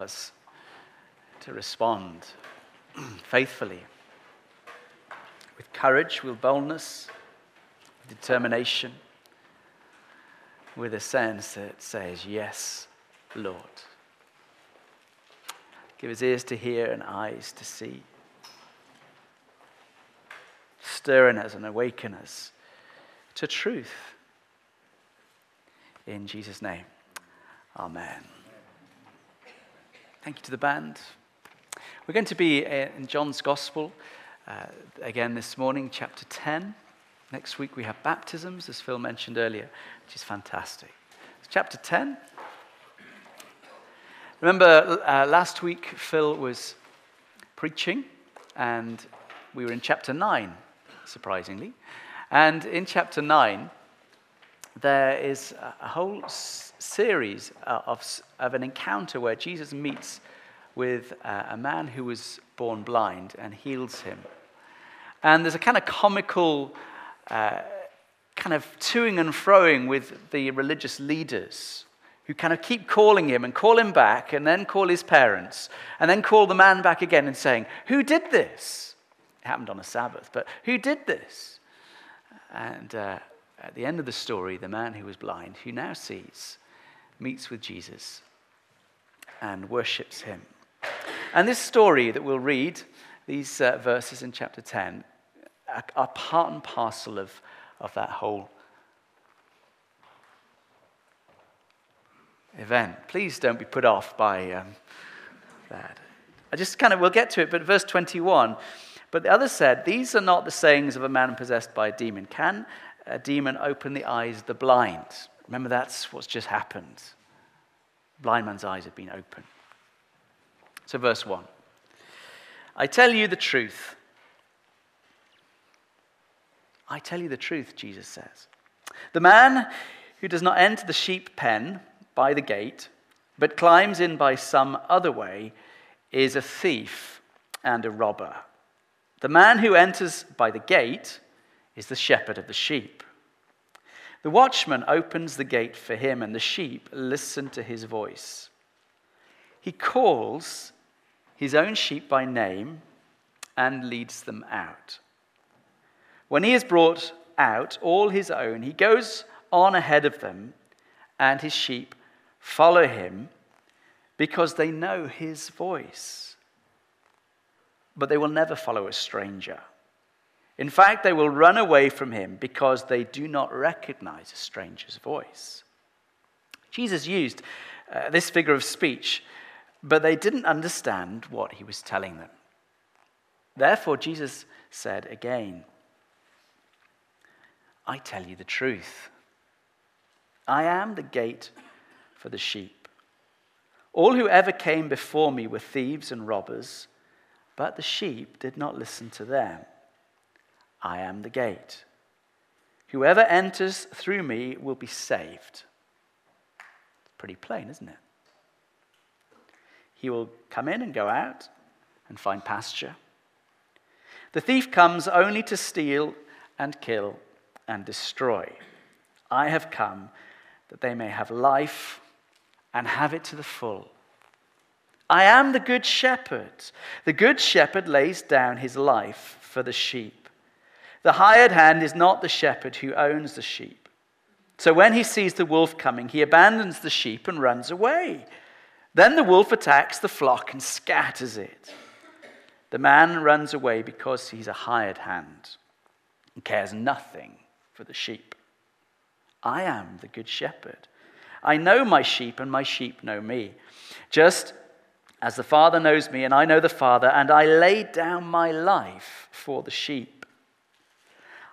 us to respond faithfully with courage, with boldness, with determination, with a sense that says, Yes, Lord. Give us ears to hear and eyes to see. Stir in us and awaken us to truth. In Jesus' name, Amen. Thank you to the band. We're going to be in John's Gospel uh, again this morning, chapter 10. Next week we have baptisms, as Phil mentioned earlier, which is fantastic. It's chapter 10. Remember, uh, last week Phil was preaching, and we were in chapter 9, surprisingly. And in chapter 9, there is a whole series uh, of, of an encounter where Jesus meets with uh, a man who was born blind and heals him. And there's a kind of comical uh, kind of toing and froing with the religious leaders who kind of keep calling him and call him back and then call his parents and then call the man back again and saying, Who did this? It happened on a Sabbath, but who did this? And uh, at the end of the story, the man who was blind, who now sees, meets with Jesus and worships him. And this story that we'll read, these uh, verses in chapter 10, are, part and parcel of, of that whole event. Please don't be put off by um, that. I just kind of, we'll get to it, but verse 21. But the other said, These are not the sayings of a man possessed by a demon. Can a demon open the eyes of the blind? Remember, that's what's just happened. Blind man's eyes have been opened. So, verse 1 I tell you the truth. I tell you the truth, Jesus says. The man who does not enter the sheep pen by the gate, but climbs in by some other way, is a thief and a robber. The man who enters by the gate is the shepherd of the sheep. The watchman opens the gate for him, and the sheep listen to his voice. He calls his own sheep by name and leads them out. When he has brought out all his own, he goes on ahead of them, and his sheep follow him because they know his voice. But they will never follow a stranger. In fact, they will run away from him because they do not recognize a stranger's voice. Jesus used uh, this figure of speech, but they didn't understand what he was telling them. Therefore, Jesus said again, I tell you the truth. I am the gate for the sheep. All who ever came before me were thieves and robbers, but the sheep did not listen to them. I am the gate. Whoever enters through me will be saved. Pretty plain, isn't it? He will come in and go out and find pasture. The thief comes only to steal and kill and destroy. I have come that they may have life and have it to the full. I am the good shepherd. The good shepherd lays down his life for the sheep. The hired hand is not the shepherd who owns the sheep. So when he sees the wolf coming, he abandons the sheep and runs away. Then the wolf attacks the flock and scatters it. The man runs away because he's a hired hand and cares nothing for the sheep. I am the good shepherd. I know my sheep, and my sheep know me. Just as the Father knows me, and I know the Father, and I lay down my life for the sheep.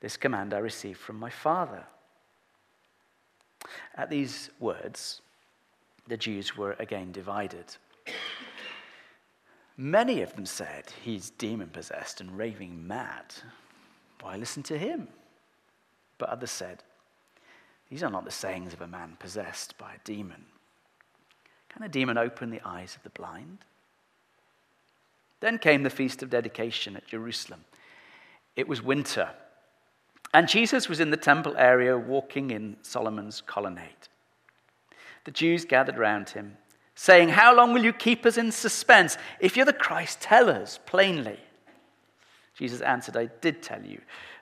This command I received from my Father. At these words, the Jews were again divided. Many of them said, He's demon possessed and raving mad. Why listen to him? But others said, These are not the sayings of a man possessed by a demon. Can a demon open the eyes of the blind? Then came the feast of dedication at Jerusalem. It was winter, and Jesus was in the temple area walking in Solomon's colonnade. The Jews gathered round him saying, How long will you keep us in suspense? If you're the Christ, tell us plainly. Jesus answered, I did tell you,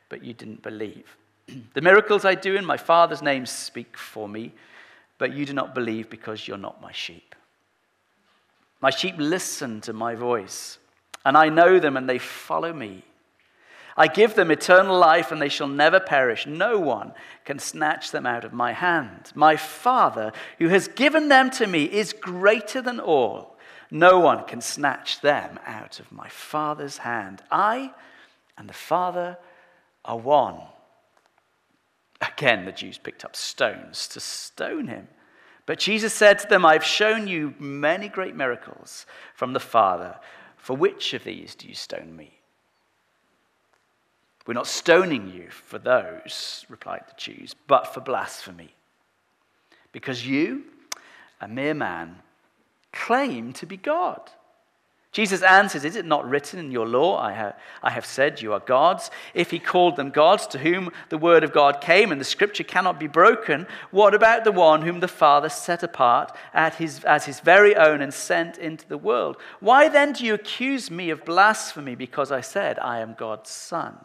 but you didn't believe. the miracles I do in my Father's name speak for me, but you do not believe because you're not my sheep. My sheep listen to my voice, and I know them, and they follow me. I give them eternal life, and they shall never perish. No one can snatch them out of my hand. My Father, who has given them to me, is greater than all. No one can snatch them out of my Father's hand. I and the Father are one. Again, the Jews picked up stones to stone him. But Jesus said to them, I've shown you many great miracles from the Father. For which of these do you stone me? We're not stoning you for those, replied the Jews, but for blasphemy. Because you, a mere man, claim to be God. Jesus answers, Is it not written in your law, I have, I have said you are gods? If he called them gods to whom the word of God came and the scripture cannot be broken, what about the one whom the Father set apart his, as his very own and sent into the world? Why then do you accuse me of blasphemy because I said I am God's son?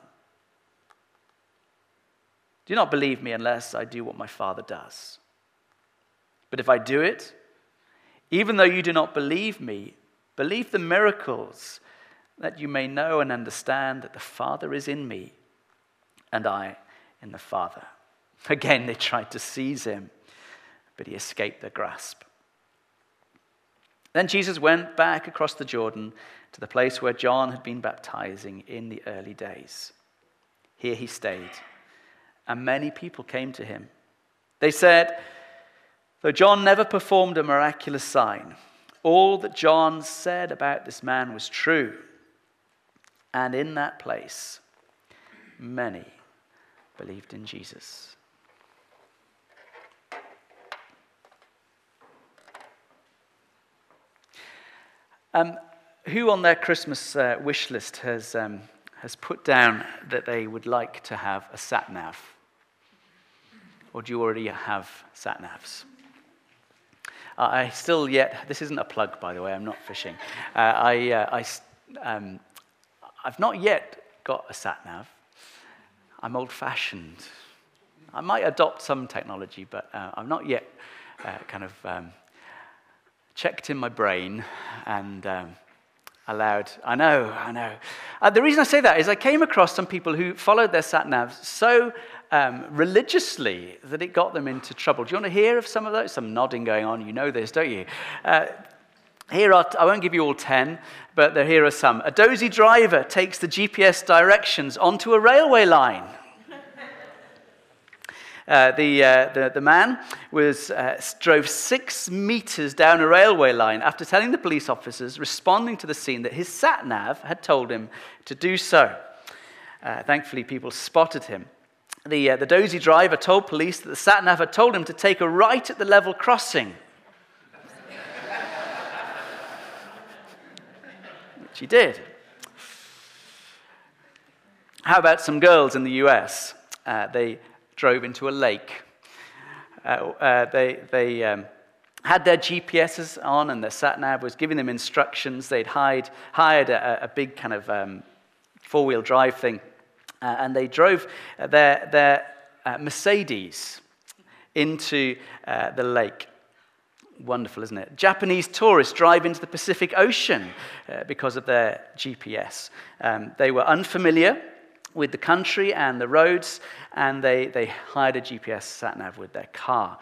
Do not believe me unless I do what my Father does. But if I do it, even though you do not believe me, believe the miracles, that you may know and understand that the Father is in me and I in the Father. Again, they tried to seize him, but he escaped their grasp. Then Jesus went back across the Jordan to the place where John had been baptizing in the early days. Here he stayed and many people came to him. They said, Though John never performed a miraculous sign, all that John said about this man was true. And in that place, many believed in Jesus. Um, who on their Christmas uh, wish list has, um, has put down that they would like to have a sat nav? Or do you already have sat navs? Uh, I still yet, this isn't a plug, by the way, I'm not fishing. Uh, I, uh, I, um, I've not yet got a sat nav. I'm old fashioned. I might adopt some technology, but uh, I'm not yet uh, kind of um, checked in my brain and um, allowed. I know, I know. Uh, the reason I say that is I came across some people who followed their sat navs so um, religiously that it got them into trouble. Do you want to hear of some of those? Some nodding going on. You know this, don't you? Uh, here are, I won't give you all 10, but there, here are some. A dozy driver takes the GPS directions onto a railway line. Uh, the, uh, the, the, man was, uh, drove six meters down a railway line after telling the police officers responding to the scene that his sat nav had told him to do so. Uh, thankfully, people spotted him. The, uh, the dozy driver told police that the sat nav had told him to take a right at the level crossing. Which he did. How about some girls in the US? Uh, they drove into a lake. Uh, uh, they they um, had their GPSs on, and their sat nav was giving them instructions. They'd hired, hired a, a big kind of um, four wheel drive thing uh, and they drove their, their uh, Mercedes into uh, the lake. Wonderful, isn't it? Japanese tourists drive into the Pacific Ocean uh, because of their GPS. Um, they were unfamiliar with the country and the roads, and they, they hired a GPS sat nav with their car.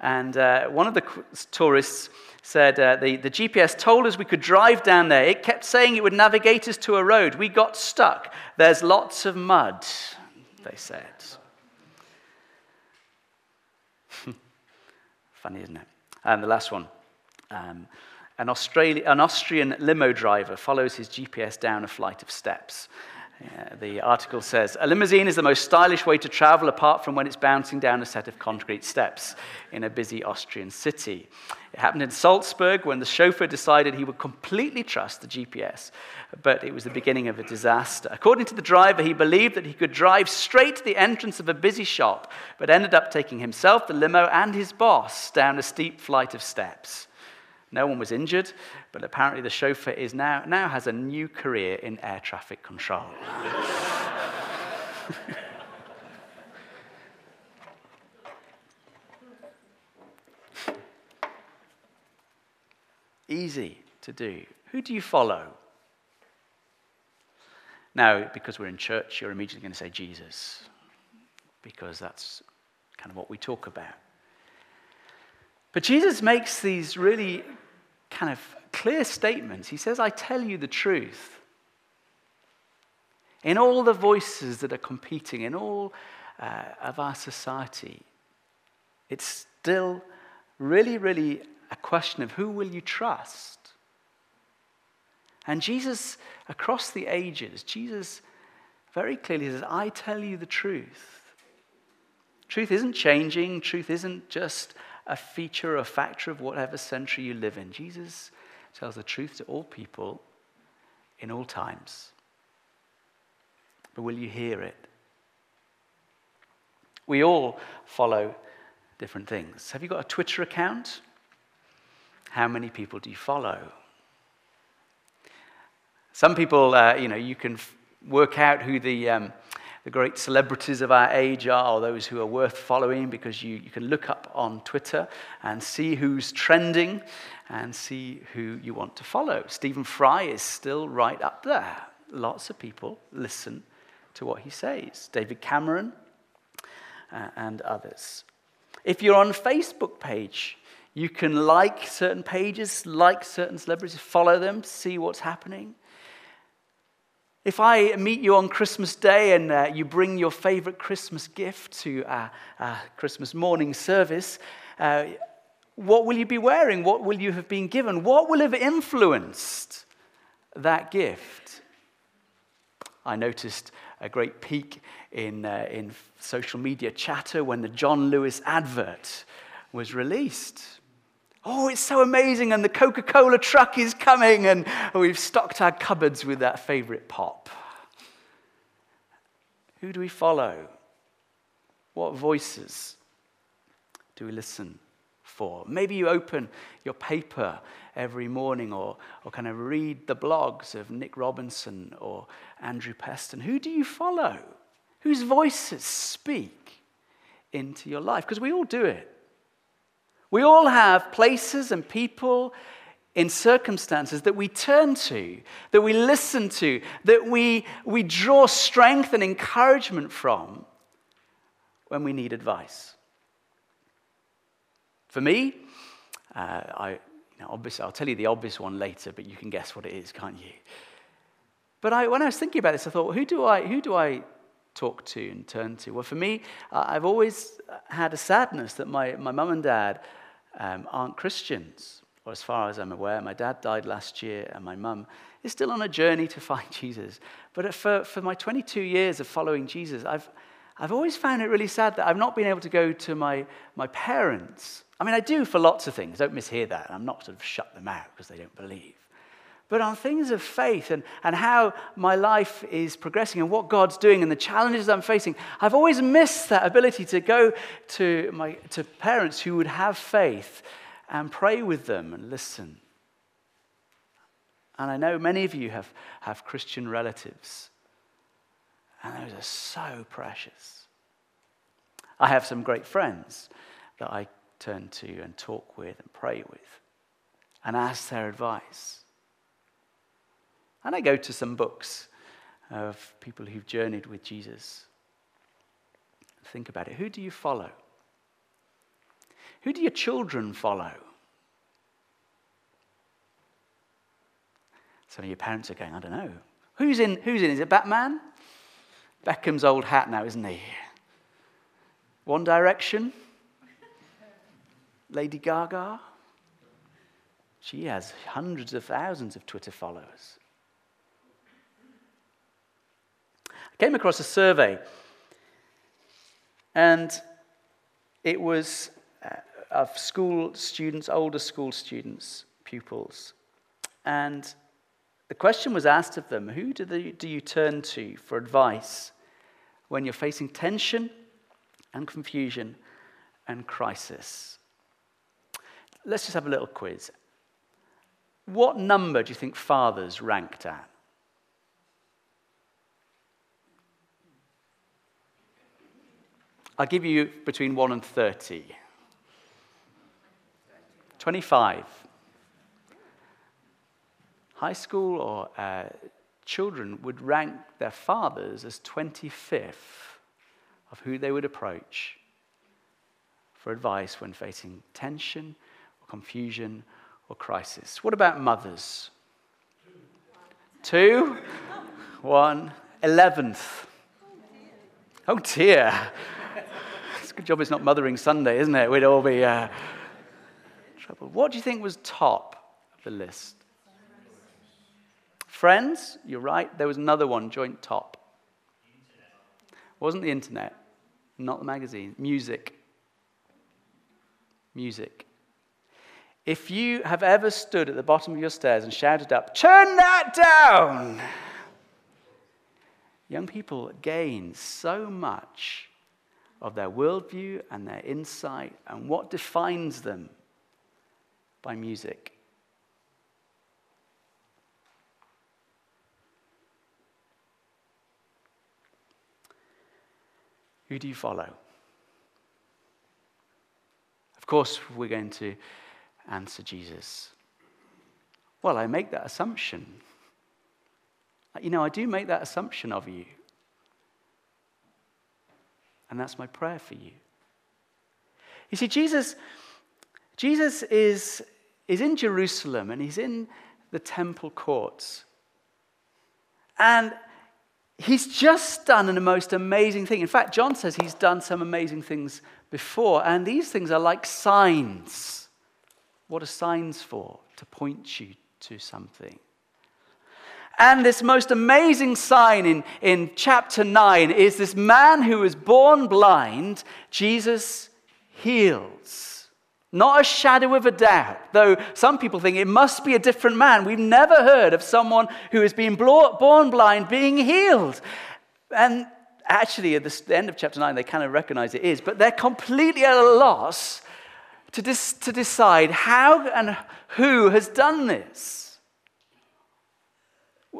And uh, one of the tourists said, uh, the, the GPS told us we could drive down there. It kept saying it would navigate us to a road. We got stuck. There's lots of mud, they said. Funny, isn't it? And the last one. Um, an, an Austrian limo driver follows his GPS down a flight of steps. Uh, the article says A limousine is the most stylish way to travel apart from when it's bouncing down a set of concrete steps in a busy Austrian city. It happened in Salzburg when the chauffeur decided he would completely trust the GPS, but it was the beginning of a disaster. According to the driver, he believed that he could drive straight to the entrance of a busy shop, but ended up taking himself, the limo, and his boss down a steep flight of steps. No one was injured, but apparently the chauffeur is now, now has a new career in air traffic control. Easy to do. Who do you follow? Now, because we're in church, you're immediately going to say Jesus, because that's kind of what we talk about. But Jesus makes these really kind of clear statements. He says, I tell you the truth. In all the voices that are competing, in all uh, of our society, it's still really, really a question of who will you trust? And Jesus, across the ages, Jesus very clearly says, I tell you the truth. Truth isn't changing, truth isn't just a feature or a factor of whatever century you live in. Jesus tells the truth to all people in all times. But will you hear it? We all follow different things. Have you got a Twitter account? How many people do you follow? Some people, uh, you know, you can f- work out who the, um, the great celebrities of our age are, or those who are worth following, because you, you can look up on Twitter and see who's trending and see who you want to follow. Stephen Fry is still right up there. Lots of people listen to what he says. David Cameron uh, and others. If you're on Facebook page, you can like certain pages, like certain celebrities, follow them, see what's happening. If I meet you on Christmas Day and uh, you bring your favorite Christmas gift to our, our Christmas morning service, uh, what will you be wearing? What will you have been given? What will have influenced that gift? I noticed a great peak in, uh, in social media chatter when the John Lewis advert was released. Oh, it's so amazing, and the Coca Cola truck is coming, and we've stocked our cupboards with that favorite pop. Who do we follow? What voices do we listen for? Maybe you open your paper every morning or, or kind of read the blogs of Nick Robinson or Andrew Peston. Who do you follow? Whose voices speak into your life? Because we all do it. We all have places and people in circumstances that we turn to, that we listen to, that we, we draw strength and encouragement from when we need advice. For me, uh, I, know, obviously, I'll tell you the obvious one later, but you can guess what it is, can't you? But I, when I was thinking about this, I thought, who do I, who do I talk to and turn to? Well, for me, I've always had a sadness that my, my mum and dad um, aren't Christians, or as far as I'm aware. My dad died last year, and my mum is still on a journey to find Jesus. But for, for my 22 years of following Jesus, I've, I've always found it really sad that I've not been able to go to my, my parents. I mean, I do for lots of things, don't mishear that. I'm not sort of shut them out because they don't believe but on things of faith and, and how my life is progressing and what God's doing and the challenges I'm facing, I've always missed that ability to go to, my, to parents who would have faith and pray with them and listen. And I know many of you have, have Christian relatives, and those are so precious. I have some great friends that I turn to and talk with and pray with and ask their advice. And I go to some books of people who've journeyed with Jesus. Think about it. Who do you follow? Who do your children follow? Some of your parents are going, I don't know. Who's in? Who's in? Is it Batman? Beckham's old hat now, isn't he? One Direction? Lady Gaga? She has hundreds of thousands of Twitter followers. I came across a survey, and it was uh, of school students, older school students, pupils. And the question was asked of them who do, they, do you turn to for advice when you're facing tension and confusion and crisis? Let's just have a little quiz. What number do you think fathers ranked at? I'll give you between 1 and 30. 25. High school or uh, children would rank their fathers as 25th of who they would approach for advice when facing tension or confusion or crisis. What about mothers? Two, one, eleventh. Oh dear. It's a good job it's not Mothering Sunday, isn't it? We'd all be uh, troubled. What do you think was top of the list? Friends, you're right. There was another one, joint top. Wasn't the internet, not the magazine. Music. Music. If you have ever stood at the bottom of your stairs and shouted up, Turn that down! Young people gain so much of their worldview and their insight and what defines them by music. Who do you follow? Of course, we're going to answer Jesus? Well, I make that assumption. You know, I do make that assumption of you. And that's my prayer for you. You see, Jesus, Jesus is, is in Jerusalem and he's in the temple courts. And he's just done the most amazing thing. In fact, John says he's done some amazing things before, and these things are like signs. What are signs for? To point you to something. And this most amazing sign in, in chapter 9 is this man who was born blind, Jesus heals. Not a shadow of a doubt, though some people think it must be a different man. We've never heard of someone who has been born blind being healed. And actually, at the end of chapter 9, they kind of recognize it is, but they're completely at a loss to, dis- to decide how and who has done this.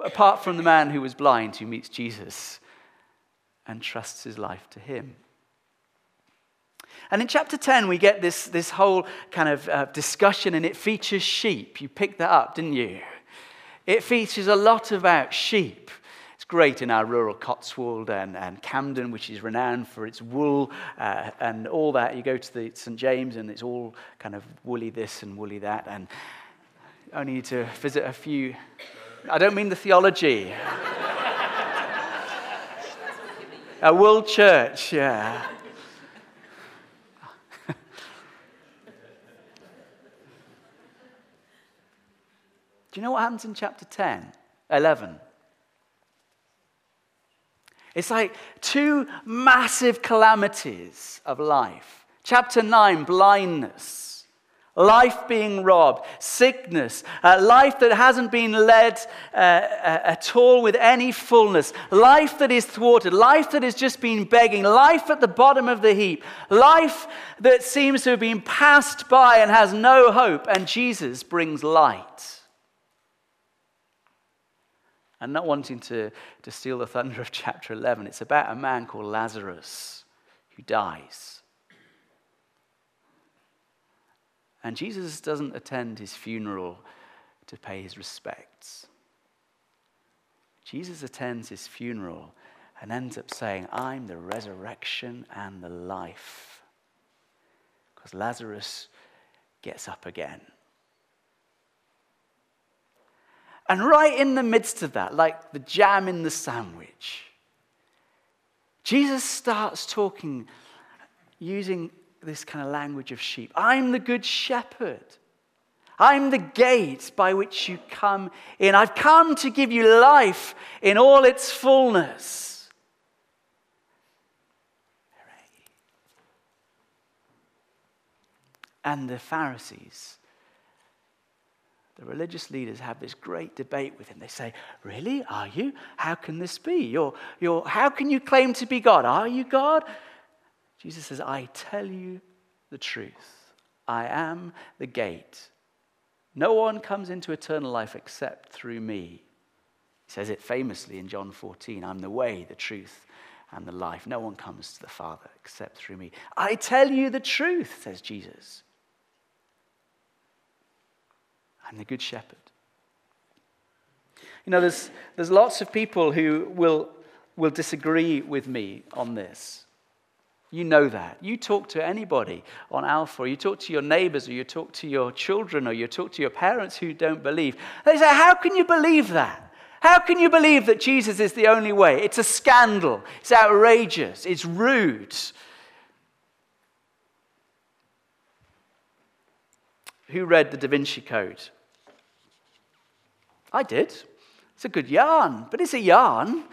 Apart from the man who was blind who meets Jesus and trusts his life to him. And in chapter 10, we get this, this whole kind of uh, discussion, and it features sheep. You picked that up, didn't you? It features a lot about sheep It's great in our rural Cotswold and, and Campden, which is renowned for its wool uh, and all that. You go to the St. James and it's all kind of woolly this and woolly that. And only need to visit a few. I don't mean the theology. a wool church, yeah. Do you know what happens in chapter 10, 11? It's like two massive calamities of life. Chapter 9, blindness, life being robbed, sickness, uh, life that hasn't been led uh, uh, at all with any fullness, life that is thwarted, life that has just been begging, life at the bottom of the heap, life that seems to have been passed by and has no hope, and Jesus brings light. And not wanting to, to steal the thunder of chapter 11, it's about a man called Lazarus who dies. And Jesus doesn't attend his funeral to pay his respects. Jesus attends his funeral and ends up saying, I'm the resurrection and the life. Because Lazarus gets up again. And right in the midst of that, like the jam in the sandwich, Jesus starts talking using this kind of language of sheep. I'm the good shepherd. I'm the gate by which you come in. I've come to give you life in all its fullness. And the Pharisees the religious leaders have this great debate with him. They say, Really? Are you? How can this be? You're, you're, how can you claim to be God? Are you God? Jesus says, I tell you the truth. I am the gate. No one comes into eternal life except through me. He says it famously in John 14 I'm the way, the truth, and the life. No one comes to the Father except through me. I tell you the truth, says Jesus. I'm the good shepherd. You know, there's, there's lots of people who will, will disagree with me on this. You know that. You talk to anybody on Alpha, or you talk to your neighbors, or you talk to your children, or you talk to your parents who don't believe. They say, How can you believe that? How can you believe that Jesus is the only way? It's a scandal. It's outrageous. It's rude. Who read the Da Vinci Code? I did. It's a good yarn, but it's a yarn.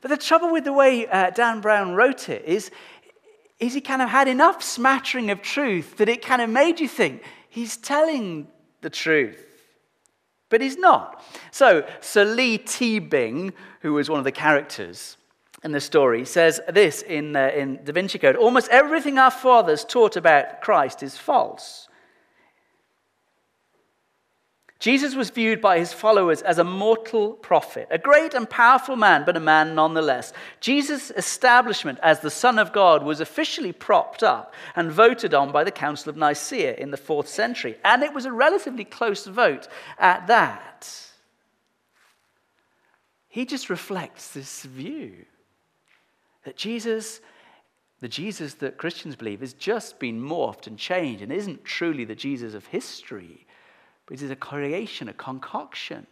But the trouble with the way uh, Dan Brown wrote it is, is he kind of had enough smattering of truth that it kind of made you think he's telling the truth. But he's not. So, Sir Leigh Teabing, who was one of the characters in the story, says this in, uh, in Da Vinci Code Almost everything our fathers taught about Christ is false. Jesus was viewed by his followers as a mortal prophet, a great and powerful man, but a man nonetheless. Jesus' establishment as the Son of God was officially propped up and voted on by the Council of Nicaea in the fourth century, and it was a relatively close vote at that. He just reflects this view that Jesus, the Jesus that Christians believe, has just been morphed and changed and isn't truly the Jesus of history it is a creation, a concoction,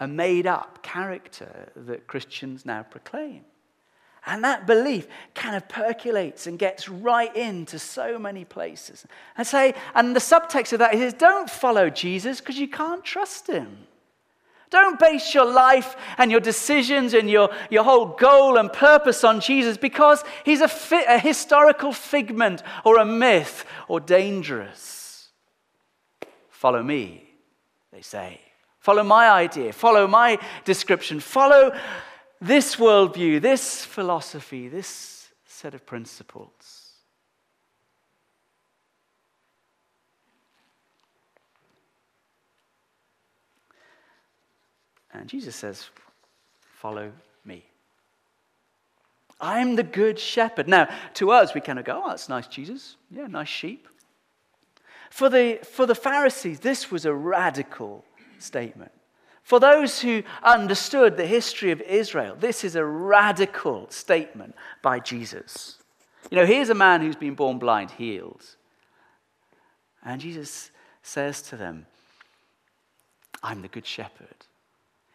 a made up character that Christians now proclaim. And that belief kind of percolates and gets right into so many places. And say, and the subtext of that is don't follow Jesus because you can't trust him. Don't base your life and your decisions and your, your whole goal and purpose on Jesus because he's a, fi- a historical figment or a myth or dangerous. Follow me, they say. Follow my idea. Follow my description. Follow this worldview, this philosophy, this set of principles. And Jesus says, Follow me. I'm the good shepherd. Now, to us, we kind of go, Oh, that's nice, Jesus. Yeah, nice sheep. For the, for the Pharisees, this was a radical statement. For those who understood the history of Israel, this is a radical statement by Jesus. You know, here's a man who's been born blind, healed. And Jesus says to them, I'm the good shepherd.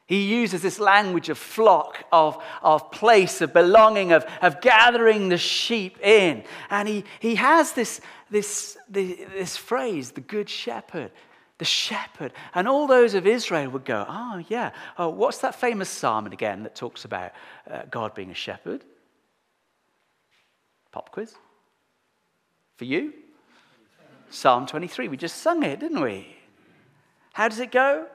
He uses this language of flock, of, of place, of belonging, of, of gathering the sheep in. And he, he has this, this, this, this phrase, the good shepherd, the shepherd. And all those of Israel would go, oh, yeah. Oh, what's that famous psalm again that talks about uh, God being a shepherd? Pop quiz? For you? Psalm 23. We just sung it, didn't we? How does it go?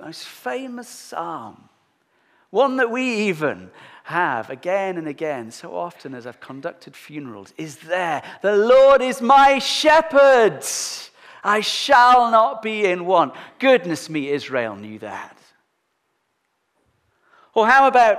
most famous psalm, one that we even have again and again, so often as I've conducted funerals, is there. The Lord is my shepherd. I shall not be in want. Goodness me, Israel knew that. Or how about,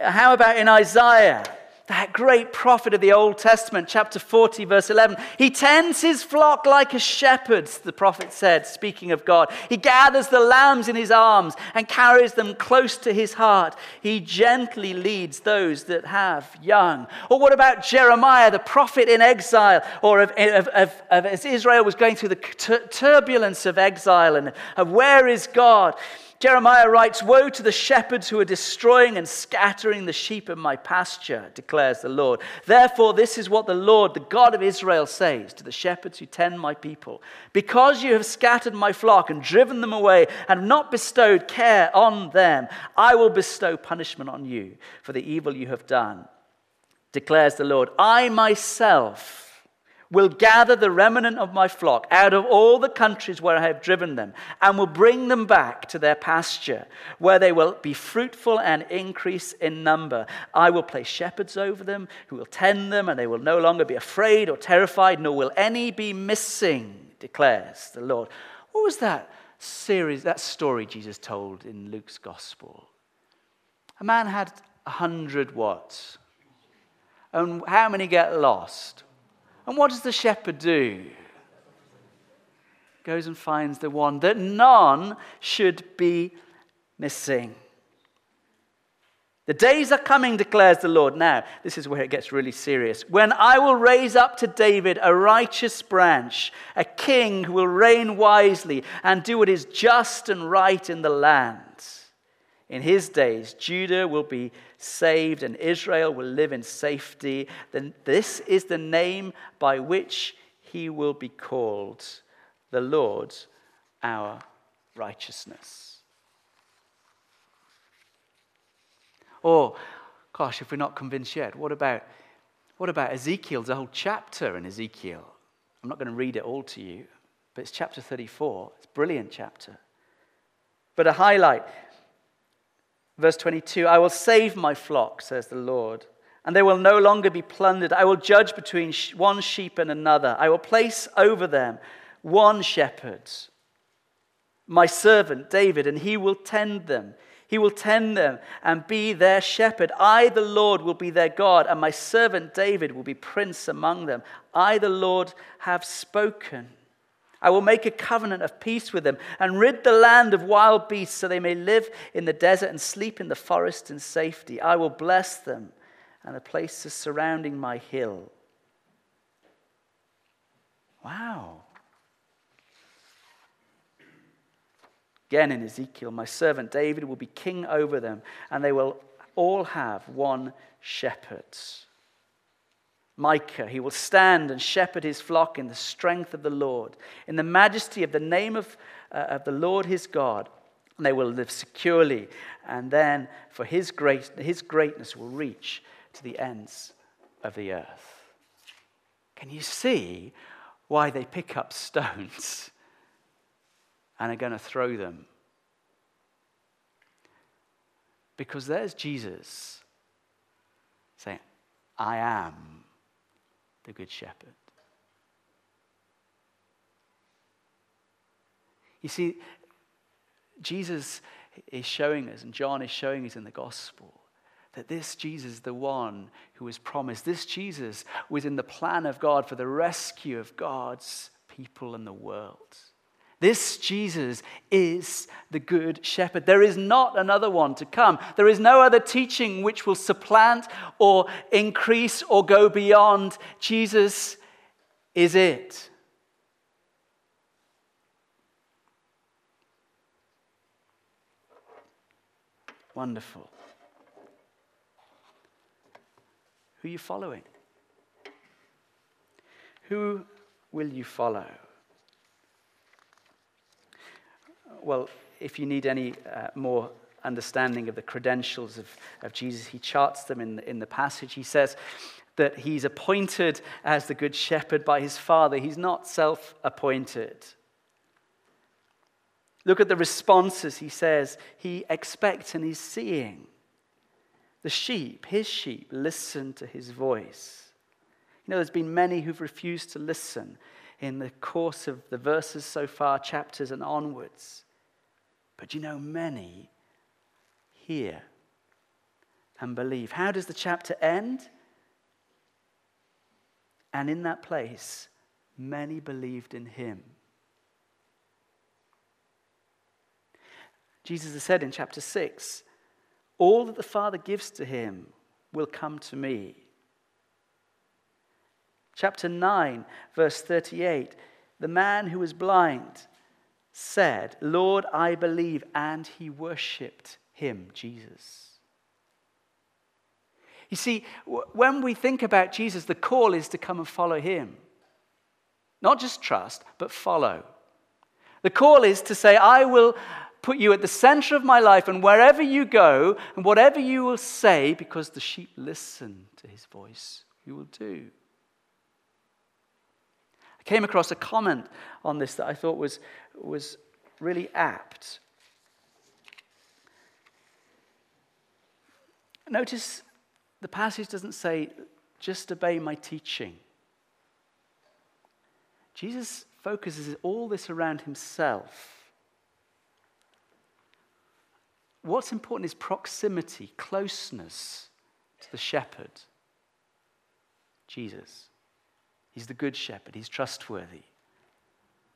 how about in Isaiah? That great prophet of the Old Testament, chapter 40, verse 11. He tends his flock like a shepherd, the prophet said, speaking of God. He gathers the lambs in his arms and carries them close to his heart. He gently leads those that have young. Or what about Jeremiah, the prophet in exile, or of, of, of, of as Israel was going through the turbulence of exile and of where is God? Jeremiah writes, Woe to the shepherds who are destroying and scattering the sheep of my pasture, declares the Lord. Therefore, this is what the Lord, the God of Israel, says to the shepherds who tend my people Because you have scattered my flock and driven them away and not bestowed care on them, I will bestow punishment on you for the evil you have done, declares the Lord. I myself will gather the remnant of my flock out of all the countries where I have driven them, and will bring them back to their pasture, where they will be fruitful and increase in number. I will place shepherds over them who will tend them, and they will no longer be afraid or terrified, nor will any be missing, declares the Lord. What was that series, that story Jesus told in Luke's gospel? A man had a hundred what? And how many get lost? And what does the shepherd do? Goes and finds the one that none should be missing. The days are coming, declares the Lord. Now, this is where it gets really serious. When I will raise up to David a righteous branch, a king who will reign wisely and do what is just and right in the land. In his days, Judah will be saved and Israel will live in safety. Then this is the name by which he will be called the Lord our righteousness. Or, gosh, if we're not convinced yet, what about, what about Ezekiel? A whole chapter in Ezekiel. I'm not going to read it all to you, but it's chapter 34. It's a brilliant chapter. But a highlight Verse 22 I will save my flock, says the Lord, and they will no longer be plundered. I will judge between one sheep and another. I will place over them one shepherd, my servant David, and he will tend them. He will tend them and be their shepherd. I, the Lord, will be their God, and my servant David will be prince among them. I, the Lord, have spoken. I will make a covenant of peace with them and rid the land of wild beasts so they may live in the desert and sleep in the forest in safety. I will bless them and the places surrounding my hill. Wow. Again in Ezekiel, my servant David will be king over them, and they will all have one shepherd. Micah. He will stand and shepherd his flock in the strength of the Lord, in the majesty of the name of, uh, of the Lord his God. And they will live securely. And then, for his, grace, his greatness will reach to the ends of the earth. Can you see why they pick up stones and are going to throw them? Because there's Jesus saying, I am the Good Shepherd. You see, Jesus is showing us, and John is showing us in the gospel, that this Jesus, the one who was promised, this Jesus was in the plan of God for the rescue of God's people and the world. This Jesus is the Good Shepherd. There is not another one to come. There is no other teaching which will supplant or increase or go beyond. Jesus is it. Wonderful. Who are you following? Who will you follow? Well, if you need any uh, more understanding of the credentials of, of Jesus, he charts them in the, in the passage. He says that he's appointed as the good shepherd by his father, he's not self appointed. Look at the responses he says he expects and he's seeing. The sheep, his sheep, listen to his voice. You know, there's been many who've refused to listen in the course of the verses so far, chapters and onwards. But you know, many hear and believe. How does the chapter end? And in that place, many believed in him. Jesus has said in chapter 6 All that the Father gives to him will come to me. Chapter 9, verse 38 The man who was blind said, Lord, I believe, and he worshipped him, Jesus. You see, when we think about Jesus, the call is to come and follow him. Not just trust, but follow. The call is to say, I will put you at the center of my life, and wherever you go, and whatever you will say, because the sheep listen to his voice, you will do. I came across a comment on this that I thought was, was really apt. Notice the passage doesn't say, just obey my teaching. Jesus focuses all this around himself. What's important is proximity, closeness to the shepherd, Jesus. He's the good shepherd, he's trustworthy.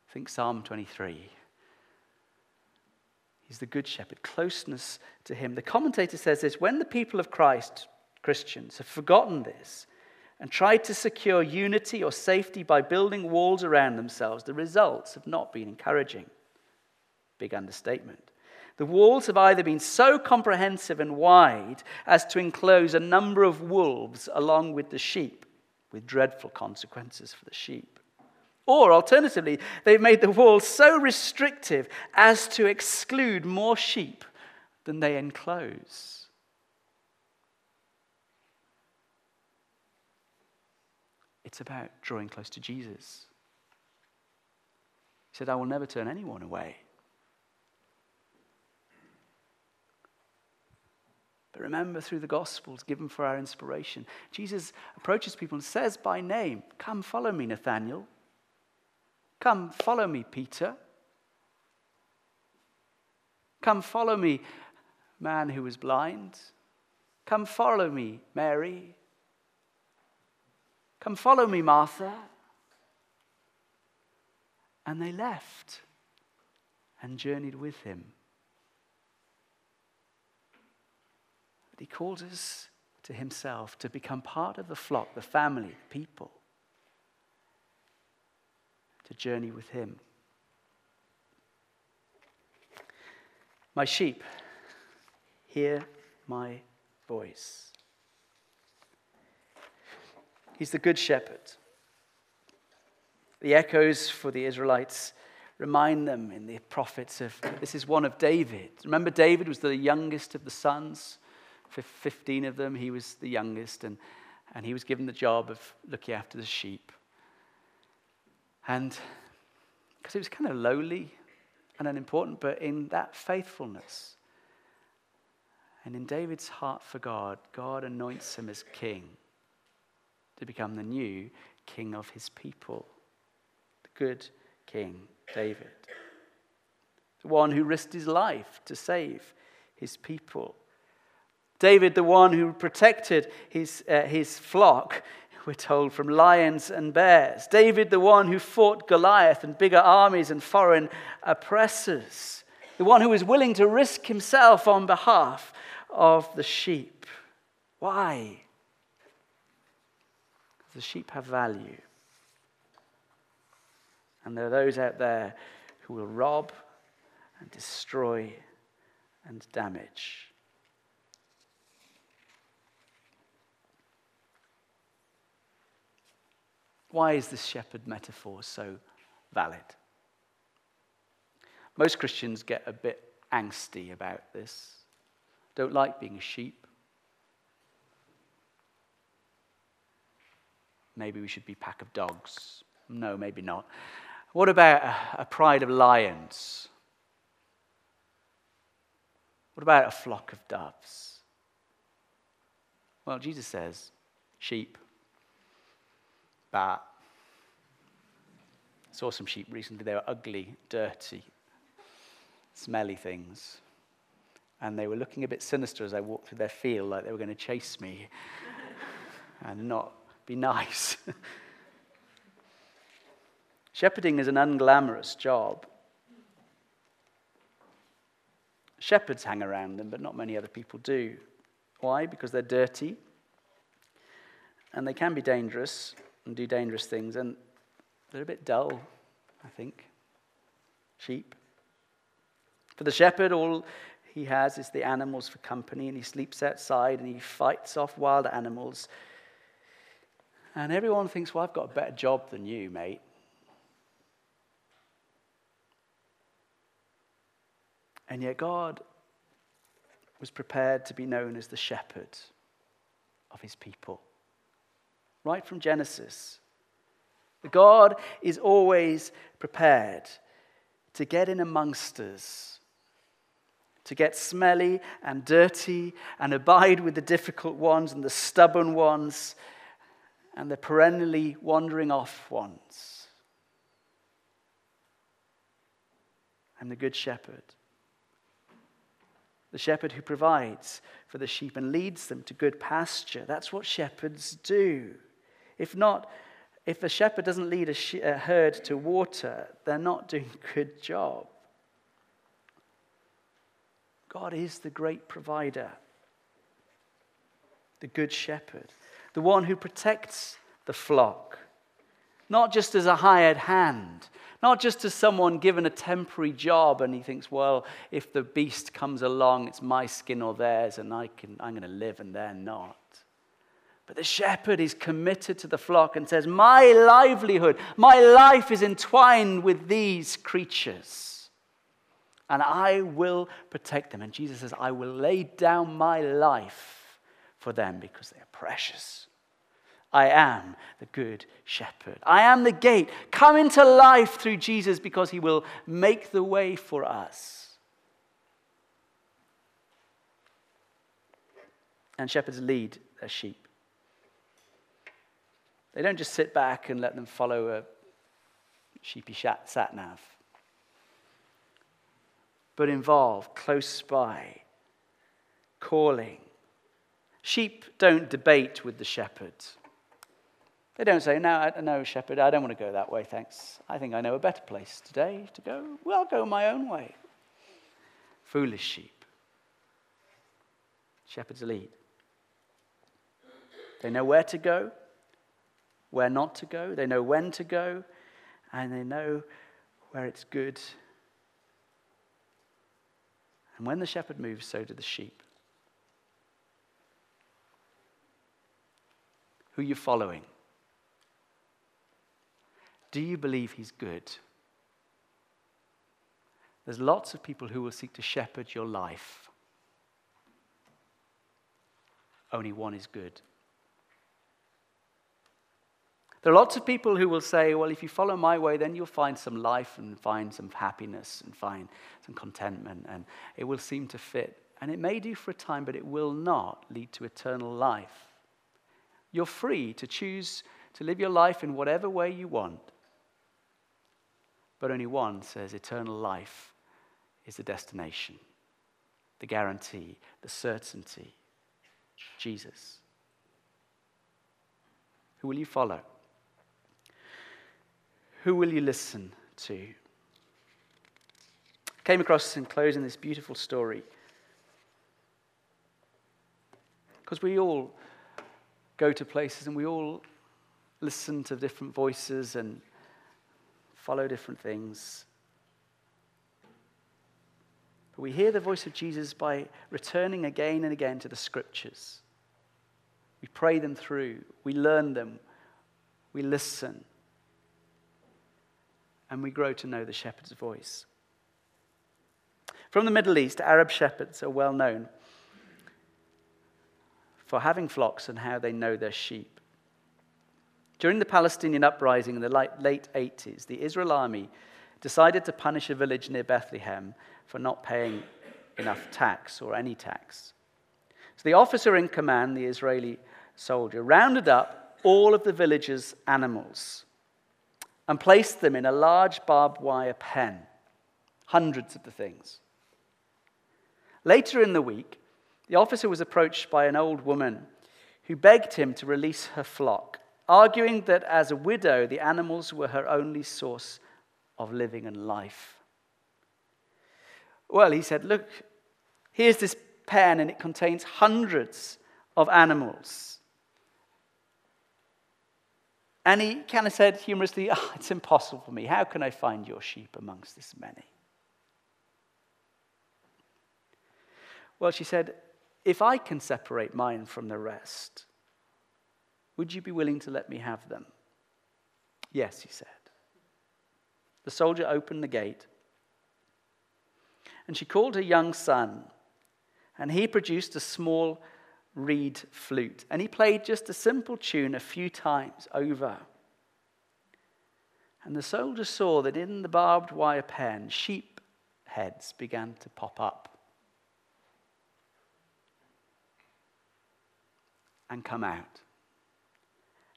Think Psalm 23. He's the good shepherd, closeness to him. The commentator says this when the people of Christ, Christians, have forgotten this and tried to secure unity or safety by building walls around themselves, the results have not been encouraging. Big understatement. The walls have either been so comprehensive and wide as to enclose a number of wolves along with the sheep, with dreadful consequences for the sheep. Or alternatively, they've made the wall so restrictive as to exclude more sheep than they enclose. It's about drawing close to Jesus. He said, I will never turn anyone away. But remember, through the Gospels given for our inspiration, Jesus approaches people and says by name, Come, follow me, Nathaniel. Come, follow me, Peter. Come, follow me, man who was blind. Come, follow me, Mary. Come, follow me, Martha. And they left and journeyed with him. But he calls us to himself to become part of the flock, the family, the people, to journey with him. My sheep, hear my voice. He's the good shepherd. The echoes for the Israelites remind them in the prophets of this is one of David. Remember, David was the youngest of the sons. 15 of them, he was the youngest, and, and he was given the job of looking after the sheep. And because he was kind of lowly and unimportant, but in that faithfulness and in David's heart for God, God anoints him as king to become the new king of his people, the good King David, the one who risked his life to save his people. David, the one who protected his, uh, his flock, we're told, from lions and bears. David, the one who fought Goliath and bigger armies and foreign oppressors. The one who was willing to risk himself on behalf of the sheep. Why? Because the sheep have value. And there are those out there who will rob and destroy and damage. Why is this shepherd metaphor so valid? Most Christians get a bit angsty about this, don't like being a sheep. Maybe we should be a pack of dogs. No, maybe not. What about a, a pride of lions? What about a flock of doves? Well, Jesus says sheep bat. Saw some sheep recently. They were ugly, dirty, smelly things. And they were looking a bit sinister as I walked through their field, like they were going to chase me and not be nice. Shepherding is an unglamorous job. Shepherds hang around them, but not many other people do. Why? Because they're dirty and they can be dangerous and do dangerous things, and they're a bit dull, I think. Sheep, For the shepherd, all he has is the animals for company, and he sleeps outside and he fights off wild animals. And everyone thinks, well, I've got a better job than you, mate. And yet, God was prepared to be known as the shepherd of his people. Right from Genesis. God is always prepared to get in amongst us, to get smelly and dirty and abide with the difficult ones and the stubborn ones and the perennially wandering off ones. I'm the good shepherd the shepherd who provides for the sheep and leads them to good pasture. That's what shepherds do. If not, if a shepherd doesn't lead a, a herd to water, they're not doing a good job. God is the great provider, the good shepherd, the one who protects the flock, not just as a hired hand, not just as someone given a temporary job and he thinks, well, if the beast comes along, it's my skin or theirs, and I can, I'm going to live and they're not. But the shepherd is committed to the flock and says, My livelihood, my life is entwined with these creatures. And I will protect them. And Jesus says, I will lay down my life for them because they are precious. I am the good shepherd. I am the gate. Come into life through Jesus because he will make the way for us. And shepherds lead their sheep. They don't just sit back and let them follow a sheepy sat nav, but involve close by, calling. Sheep don't debate with the shepherds. They don't say, No, no, shepherd, I don't want to go that way, thanks. I think I know a better place today to go. Well, I'll go my own way. Foolish sheep. Shepherds lead. They know where to go, where not to go. They know when to go, and they know where it's good. And when the shepherd moves, so do the sheep. Who are you following? Do you believe he's good? There's lots of people who will seek to shepherd your life. Only one is good. There are lots of people who will say, well, if you follow my way, then you'll find some life and find some happiness and find some contentment, and it will seem to fit. And it may do for a time, but it will not lead to eternal life. You're free to choose to live your life in whatever way you want. But only one says eternal life is the destination, the guarantee, the certainty. Jesus. Who will you follow? Who will you listen to? Came across in closing this beautiful story. Because we all go to places and we all listen to different voices and follow different things. But we hear the voice of Jesus by returning again and again to the scriptures. We pray them through, we learn them, we listen, and we grow to know the shepherd's voice. From the Middle East, Arab shepherds are well known for having flocks and how they know their sheep. During the Palestinian uprising in the late 80s, the Israel army decided to punish a village near Bethlehem for not paying enough tax or any tax. So the officer in command, the Israeli soldier, rounded up all of the village's animals and placed them in a large barbed wire pen, hundreds of the things. Later in the week, the officer was approached by an old woman who begged him to release her flock arguing that as a widow, the animals were her only source of living and life. Well, he said, Look, here's this pen, and it contains hundreds of animals. And he kind of said humorously, oh, It's impossible for me. How can I find your sheep amongst this many? Well, she said, If I can separate mine from the rest, would you be willing to let me have them? Yes, he said. The soldier opened the gate, and she called her young son, and he produced a small reed flute, and he played just a simple tune a few times over. And the soldier saw that in the barbed wire pen, sheep heads began to pop up and come out.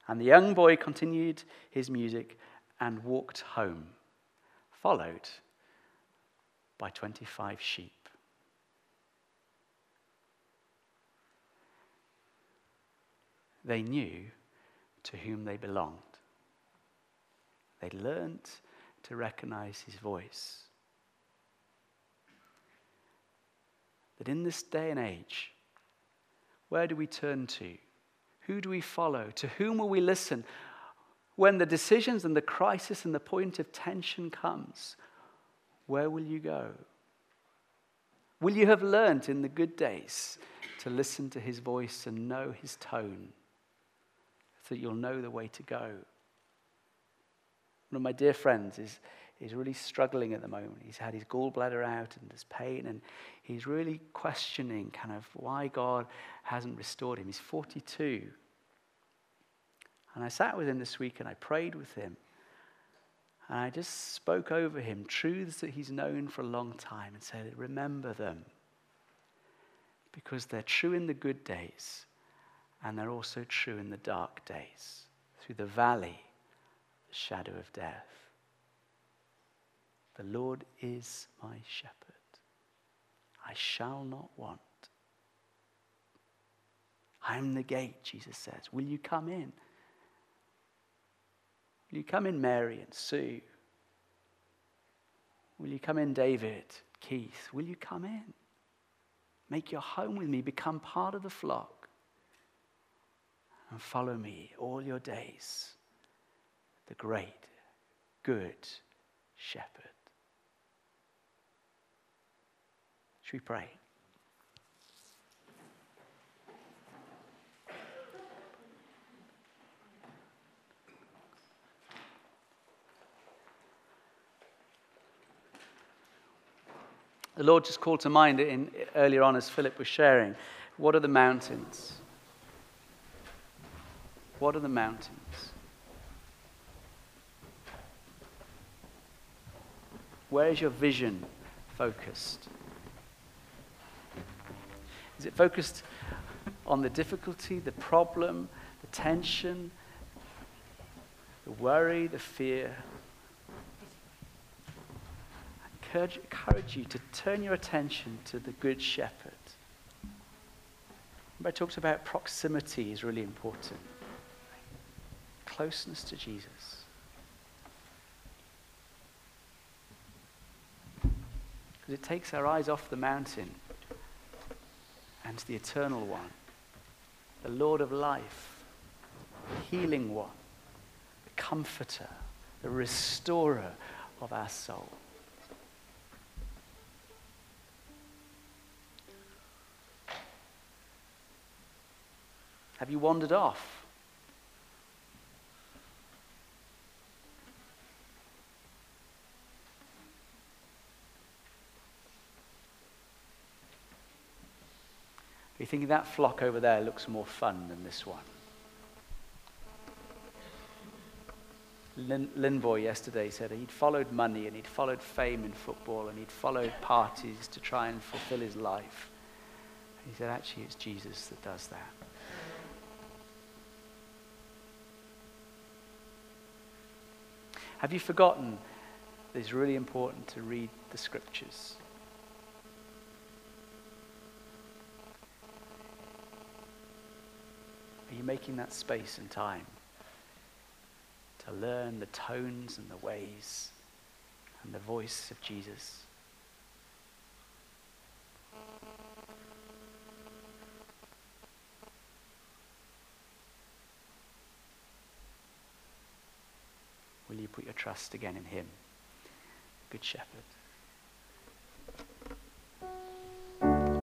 And the young boy continued his music and walked home, followed by 25 sheep. They knew to whom they belonged. They learned to recognize his voice. That in this day and age, where do we turn to? Who do we follow? To whom will we listen? When the decisions and the crisis and the point of tension comes, where will you go? Will you have learned in the good days to listen to his voice and know his tone so that you'll know the way to go? One of my dear friends is, is really struggling at the moment. He's had his gallbladder out and there's pain, and he's really questioning kind of why God hasn't restored him. He's 42. And I sat with him this week and I prayed with him. And I just spoke over him truths that he's known for a long time and said, Remember them. Because they're true in the good days and they're also true in the dark days, through the valley the shadow of death. The Lord is my shepherd. I shall not want. I am the gate, Jesus says. Will you come in? Will you come in, Mary and Sue? Will you come in, David, Keith? Will you come in? Make your home with me, become part of the flock, and follow me all your days the great, good shepherd. Should we pray? The Lord just called to mind in, earlier on as Philip was sharing. What are the mountains? What are the mountains? Where is your vision focused? Is it focused on the difficulty, the problem, the tension, the worry, the fear? I encourage, encourage you to turn your attention to the Good Shepherd. I talked about proximity is really important. Closeness to Jesus. Because it takes our eyes off the mountain and the eternal one, the Lord of life, the healing one, the comforter, the restorer of our soul. Have you wandered off? You're thinking that flock over there looks more fun than this one. Lin, Linvoy yesterday said he'd followed money and he'd followed fame in football and he'd followed parties to try and fulfill his life. And he said, actually, it's Jesus that does that. Have you forgotten that it's really important to read the scriptures? Are you making that space and time to learn the tones and the ways and the voice of Jesus? Will you put your trust again in Him, Good Shepherd?